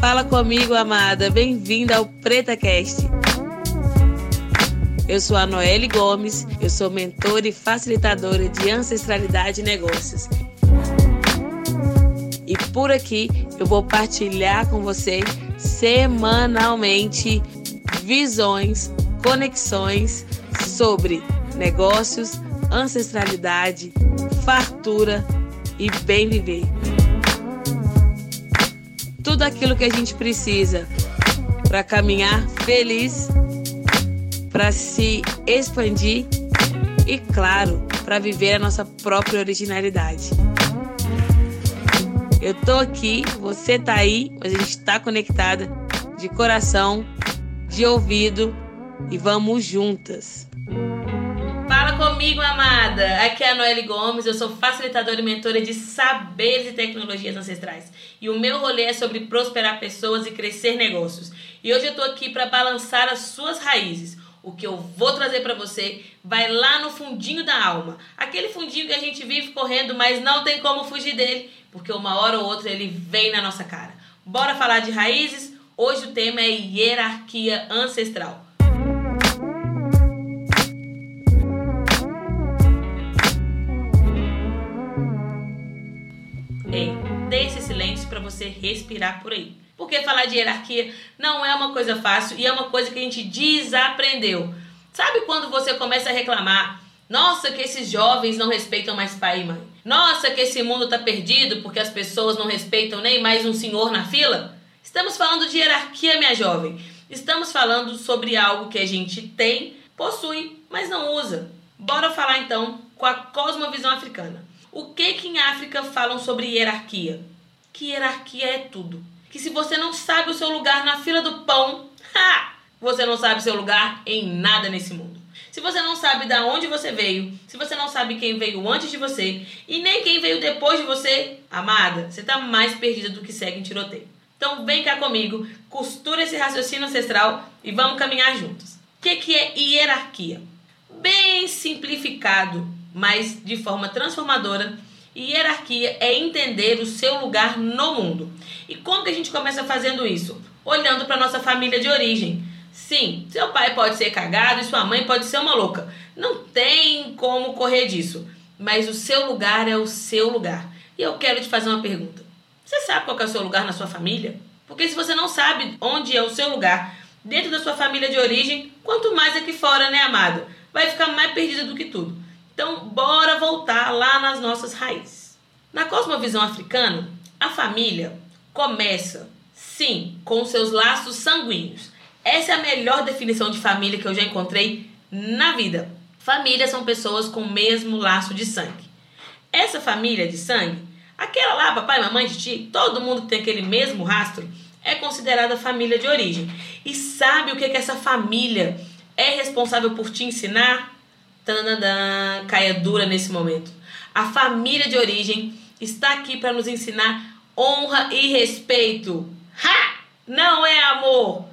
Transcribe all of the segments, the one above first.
Fala comigo, amada. Bem-vinda ao PretaCast. Eu sou a Noelle Gomes, eu sou mentora e facilitadora de ancestralidade e negócios. E por aqui eu vou partilhar com você semanalmente visões, conexões sobre negócios, ancestralidade, fartura e bem viver. Tudo aquilo que a gente precisa para caminhar feliz, para se expandir e, claro, para viver a nossa própria originalidade. Eu tô aqui, você tá aí, mas a gente tá conectada de coração, de ouvido e vamos juntas. Comigo, amada! Aqui é a Noelle Gomes, eu sou facilitadora e mentora de saberes e tecnologias ancestrais. E o meu rolê é sobre prosperar pessoas e crescer negócios. E hoje eu tô aqui para balançar as suas raízes. O que eu vou trazer para você vai lá no fundinho da alma. Aquele fundinho que a gente vive correndo, mas não tem como fugir dele porque uma hora ou outra ele vem na nossa cara. Bora falar de raízes? Hoje o tema é hierarquia ancestral. Dê esse silêncio para você respirar por aí. Porque falar de hierarquia não é uma coisa fácil e é uma coisa que a gente desaprendeu. Sabe quando você começa a reclamar nossa, que esses jovens não respeitam mais pai e mãe. Nossa, que esse mundo está perdido porque as pessoas não respeitam nem mais um senhor na fila. Estamos falando de hierarquia, minha jovem. Estamos falando sobre algo que a gente tem, possui, mas não usa. Bora falar então com a cosmovisão africana. O que que em África falam sobre hierarquia? Que hierarquia é tudo. Que se você não sabe o seu lugar na fila do pão, ha! você não sabe seu lugar em nada nesse mundo. Se você não sabe de onde você veio, se você não sabe quem veio antes de você e nem quem veio depois de você, amada, você está mais perdida do que segue em tiroteio. Então vem cá comigo, costura esse raciocínio ancestral e vamos caminhar juntos. O que, que é hierarquia? Bem simplificado, mas de forma transformadora, hierarquia é entender o seu lugar no mundo. E como que a gente começa fazendo isso? Olhando para nossa família de origem. Sim, seu pai pode ser cagado e sua mãe pode ser uma louca. Não tem como correr disso. Mas o seu lugar é o seu lugar. E eu quero te fazer uma pergunta. Você sabe qual é o seu lugar na sua família? Porque se você não sabe onde é o seu lugar dentro da sua família de origem, quanto mais aqui fora, né, amada? Vai ficar mais perdida do que tudo. Então, bora voltar lá nas nossas raízes. Na cosmovisão africana, a família começa, sim, com seus laços sanguíneos. Essa é a melhor definição de família que eu já encontrei na vida. Família são pessoas com o mesmo laço de sangue. Essa família de sangue, aquela lá, papai, mamãe, titi, todo mundo tem aquele mesmo rastro, é considerada família de origem. E sabe o que, que essa família é responsável por te ensinar? Caia dura nesse momento. A família de origem está aqui para nos ensinar honra e respeito. Ha! Não é amor,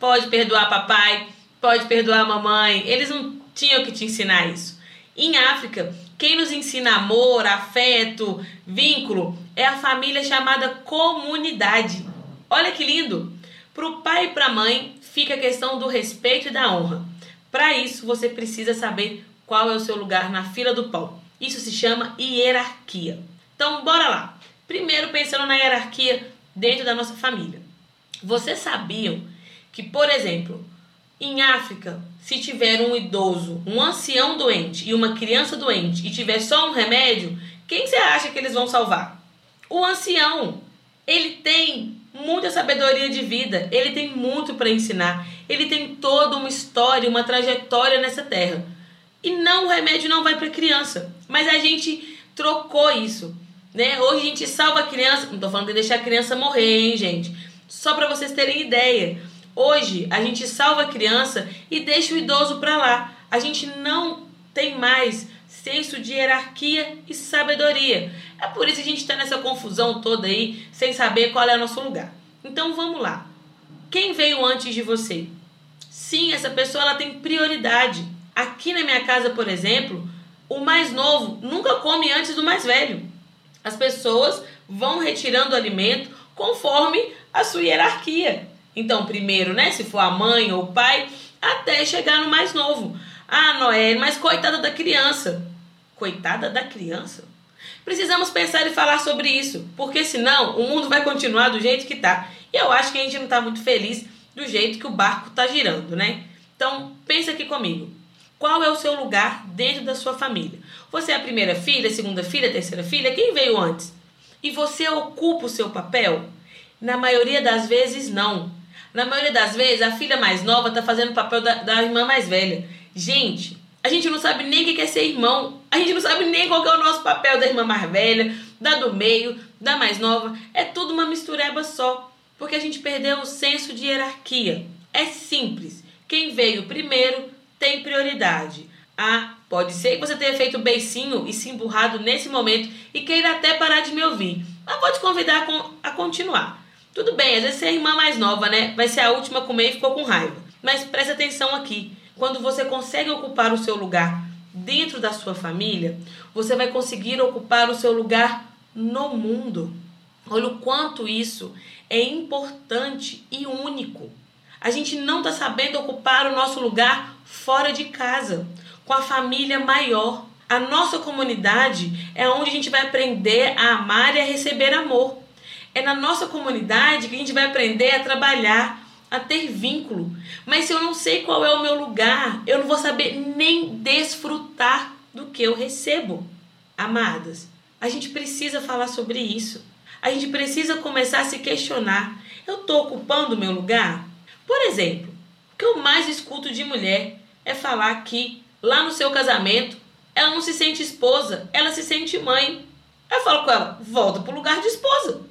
pode perdoar papai, pode perdoar mamãe. Eles não tinham que te ensinar isso. Em África, quem nos ensina amor, afeto, vínculo é a família chamada comunidade. Olha que lindo! Para o pai e para a mãe fica a questão do respeito e da honra. Para isso, você precisa saber qual é o seu lugar na fila do pão. Isso se chama hierarquia. Então, bora lá. Primeiro, pensando na hierarquia dentro da nossa família. Vocês sabiam que, por exemplo, em África, se tiver um idoso, um ancião doente e uma criança doente e tiver só um remédio, quem você acha que eles vão salvar? O ancião. Ele tem muita sabedoria de vida, ele tem muito para ensinar, ele tem toda uma história, uma trajetória nessa terra. E não, o remédio não vai para criança, mas a gente trocou isso. Né? Hoje a gente salva a criança, não estou falando de deixar a criança morrer, hein, gente? Só para vocês terem ideia. Hoje a gente salva a criança e deixa o idoso para lá. A gente não tem mais senso de hierarquia e sabedoria. É por isso que a gente está nessa confusão toda aí, sem saber qual é o nosso lugar. Então vamos lá. Quem veio antes de você? Sim, essa pessoa ela tem prioridade. Aqui na minha casa, por exemplo, o mais novo nunca come antes do mais velho. As pessoas vão retirando o alimento conforme a sua hierarquia. Então, primeiro, né, se for a mãe ou o pai, até chegar no mais novo. Ah, Noé, mas coitada da criança. Coitada da criança? Precisamos pensar e falar sobre isso, porque senão o mundo vai continuar do jeito que tá. E eu acho que a gente não tá muito feliz do jeito que o barco tá girando, né? Então, pensa aqui comigo. Qual é o seu lugar dentro da sua família? Você é a primeira filha, segunda filha, terceira filha? Quem veio antes? E você ocupa o seu papel? Na maioria das vezes, não. Na maioria das vezes, a filha mais nova está fazendo o papel da, da irmã mais velha. Gente, a gente não sabe nem o que é ser irmão. A gente não sabe nem qual é o nosso papel da irmã mais velha, da do meio, da mais nova. É tudo uma mistureba só. Porque a gente perdeu o senso de hierarquia. É simples. Quem veio primeiro tem prioridade. Ah, pode ser que você tenha feito beicinho e se emburrado nesse momento e queira até parar de me ouvir. Mas vou te convidar a continuar. Tudo bem, às vezes você é a irmã mais nova, né? Vai ser a última a comer e ficou com raiva. Mas preste atenção aqui. Quando você consegue ocupar o seu lugar dentro da sua família, você vai conseguir ocupar o seu lugar no mundo. Olha o quanto isso é importante e único. A gente não está sabendo ocupar o nosso lugar fora de casa, com a família maior. A nossa comunidade é onde a gente vai aprender a amar e a receber amor. É na nossa comunidade que a gente vai aprender a trabalhar, a ter vínculo. Mas se eu não sei qual é o meu lugar, eu não vou saber nem desfrutar do que eu recebo. Amadas, a gente precisa falar sobre isso. A gente precisa começar a se questionar: eu estou ocupando o meu lugar? Por exemplo, o que eu mais escuto de mulher é falar que lá no seu casamento ela não se sente esposa, ela se sente mãe. Eu falo com ela: volta para o lugar de esposa,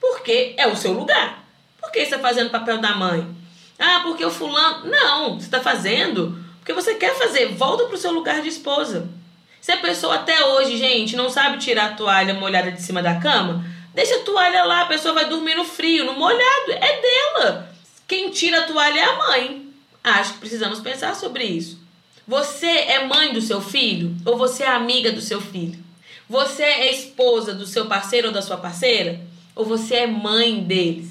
porque é o seu lugar. Por que você está fazendo o papel da mãe? Ah, porque o fulano. Não, você está fazendo porque você quer fazer. Volta para o seu lugar de esposa. Se a pessoa até hoje, gente, não sabe tirar a toalha molhada de cima da cama, deixa a toalha lá, a pessoa vai dormir no frio, no molhado. É dela. Quem tira a toalha é a mãe. Acho que precisamos pensar sobre isso. Você é mãe do seu filho ou você é amiga do seu filho? Você é esposa do seu parceiro ou da sua parceira? Ou você é mãe deles?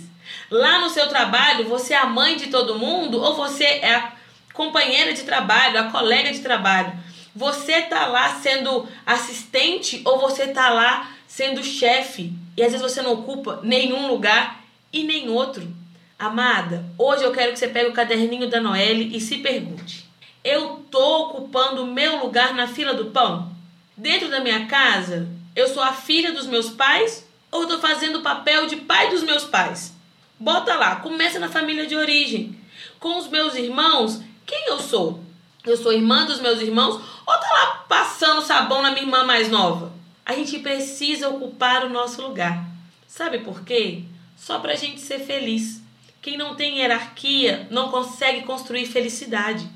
Lá no seu trabalho, você é a mãe de todo mundo ou você é a companheira de trabalho, a colega de trabalho? Você tá lá sendo assistente ou você tá lá sendo chefe? E às vezes você não ocupa nenhum lugar e nem outro. Amada, hoje eu quero que você pegue o caderninho da Noelle e se pergunte: eu tô ocupando o meu lugar na fila do pão? Dentro da minha casa, eu sou a filha dos meus pais ou estou fazendo o papel de pai dos meus pais? Bota lá, começa na família de origem. Com os meus irmãos, quem eu sou? Eu sou irmã dos meus irmãos ou tá lá passando sabão na minha irmã mais nova? A gente precisa ocupar o nosso lugar. Sabe por quê? Só pra gente ser feliz. Quem não tem hierarquia não consegue construir felicidade.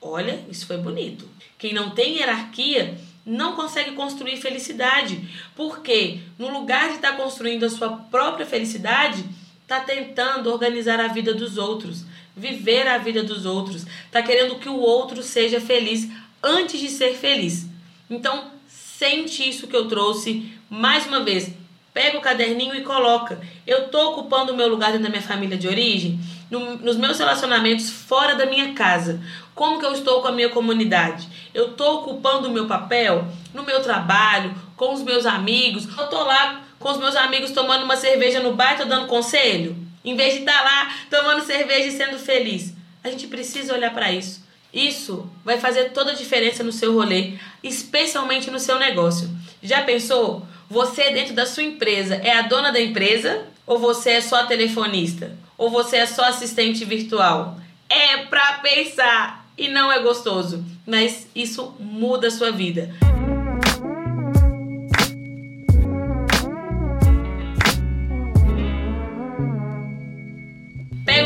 Olha, isso foi bonito. Quem não tem hierarquia não consegue construir felicidade. Porque no lugar de estar tá construindo a sua própria felicidade, está tentando organizar a vida dos outros, viver a vida dos outros, está querendo que o outro seja feliz antes de ser feliz. Então, sente isso que eu trouxe mais uma vez. Pega o caderninho e coloca. Eu estou ocupando o meu lugar dentro da minha família de origem, no, nos meus relacionamentos fora da minha casa. Como que eu estou com a minha comunidade? Eu estou ocupando o meu papel no meu trabalho, com os meus amigos. Eu estou lá com os meus amigos tomando uma cerveja no bar, tô dando conselho? Em vez de estar tá lá tomando cerveja e sendo feliz. A gente precisa olhar para isso. Isso vai fazer toda a diferença no seu rolê, especialmente no seu negócio. Já pensou? Você dentro da sua empresa é a dona da empresa ou você é só telefonista? Ou você é só assistente virtual? É pra pensar e não é gostoso, mas isso muda a sua vida.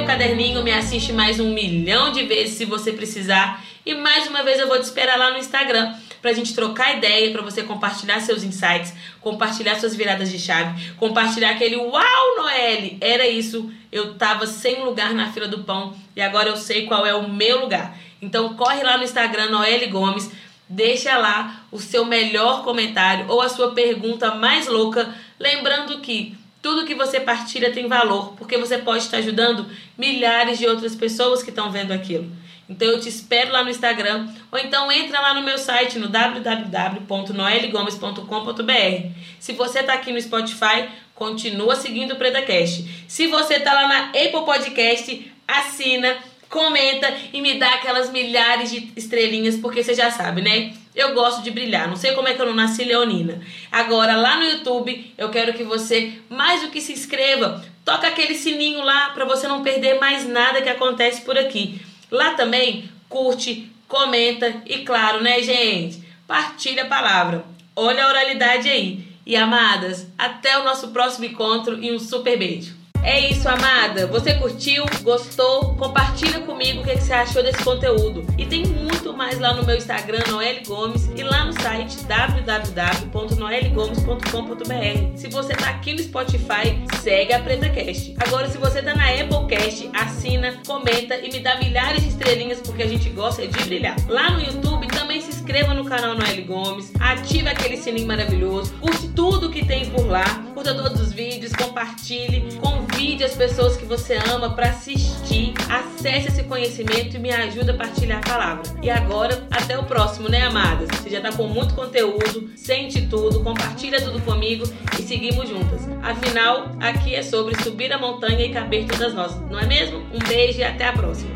caderninho, me assiste mais um milhão de vezes se você precisar. E mais uma vez eu vou te esperar lá no Instagram pra gente trocar ideia, para você compartilhar seus insights, compartilhar suas viradas de chave, compartilhar aquele uau, Noelle, era isso. Eu tava sem lugar na fila do pão e agora eu sei qual é o meu lugar. Então corre lá no Instagram Noelle Gomes, deixa lá o seu melhor comentário ou a sua pergunta mais louca, lembrando que tudo que você partilha tem valor, porque você pode estar ajudando milhares de outras pessoas que estão vendo aquilo. Então eu te espero lá no Instagram ou então entra lá no meu site no www.noelgomes.com.br. Se você está aqui no Spotify, continua seguindo o PretaCast. Se você está lá na Apple Podcast, assina, comenta e me dá aquelas milhares de estrelinhas, porque você já sabe, né? Eu gosto de brilhar. Não sei como é que eu não nasci leonina. Agora, lá no YouTube, eu quero que você, mais do que se inscreva, toca aquele sininho lá para você não perder mais nada que acontece por aqui. Lá também, curte, comenta e, claro, né, gente? Partilha a palavra. Olha a oralidade aí. E amadas, até o nosso próximo encontro e um super beijo. É isso, amada. Você curtiu? Gostou? Compartilha comigo o que, você achou desse conteúdo. E tem muito mais lá no meu Instagram, Noelle Gomes, e lá no site www.noellegomes.com.br. Se você tá aqui no Spotify, segue a PretaCast. Agora, se você tá na Applecast, assina, comenta e me dá milhares de estrelinhas porque a gente gosta de brilhar. Lá no YouTube, também se inscreva no canal Noelle Gomes, ative aquele sininho maravilhoso, curte tudo que tem por lá, curta todos os vídeos, compartilhe, Convide as pessoas que você ama para assistir, acesse esse conhecimento e me ajude a partilhar a palavra. E agora, até o próximo, né, amadas? Você já está com muito conteúdo, sente tudo, compartilha tudo comigo e seguimos juntas. Afinal, aqui é sobre subir a montanha e caber todas nós, não é mesmo? Um beijo e até a próxima.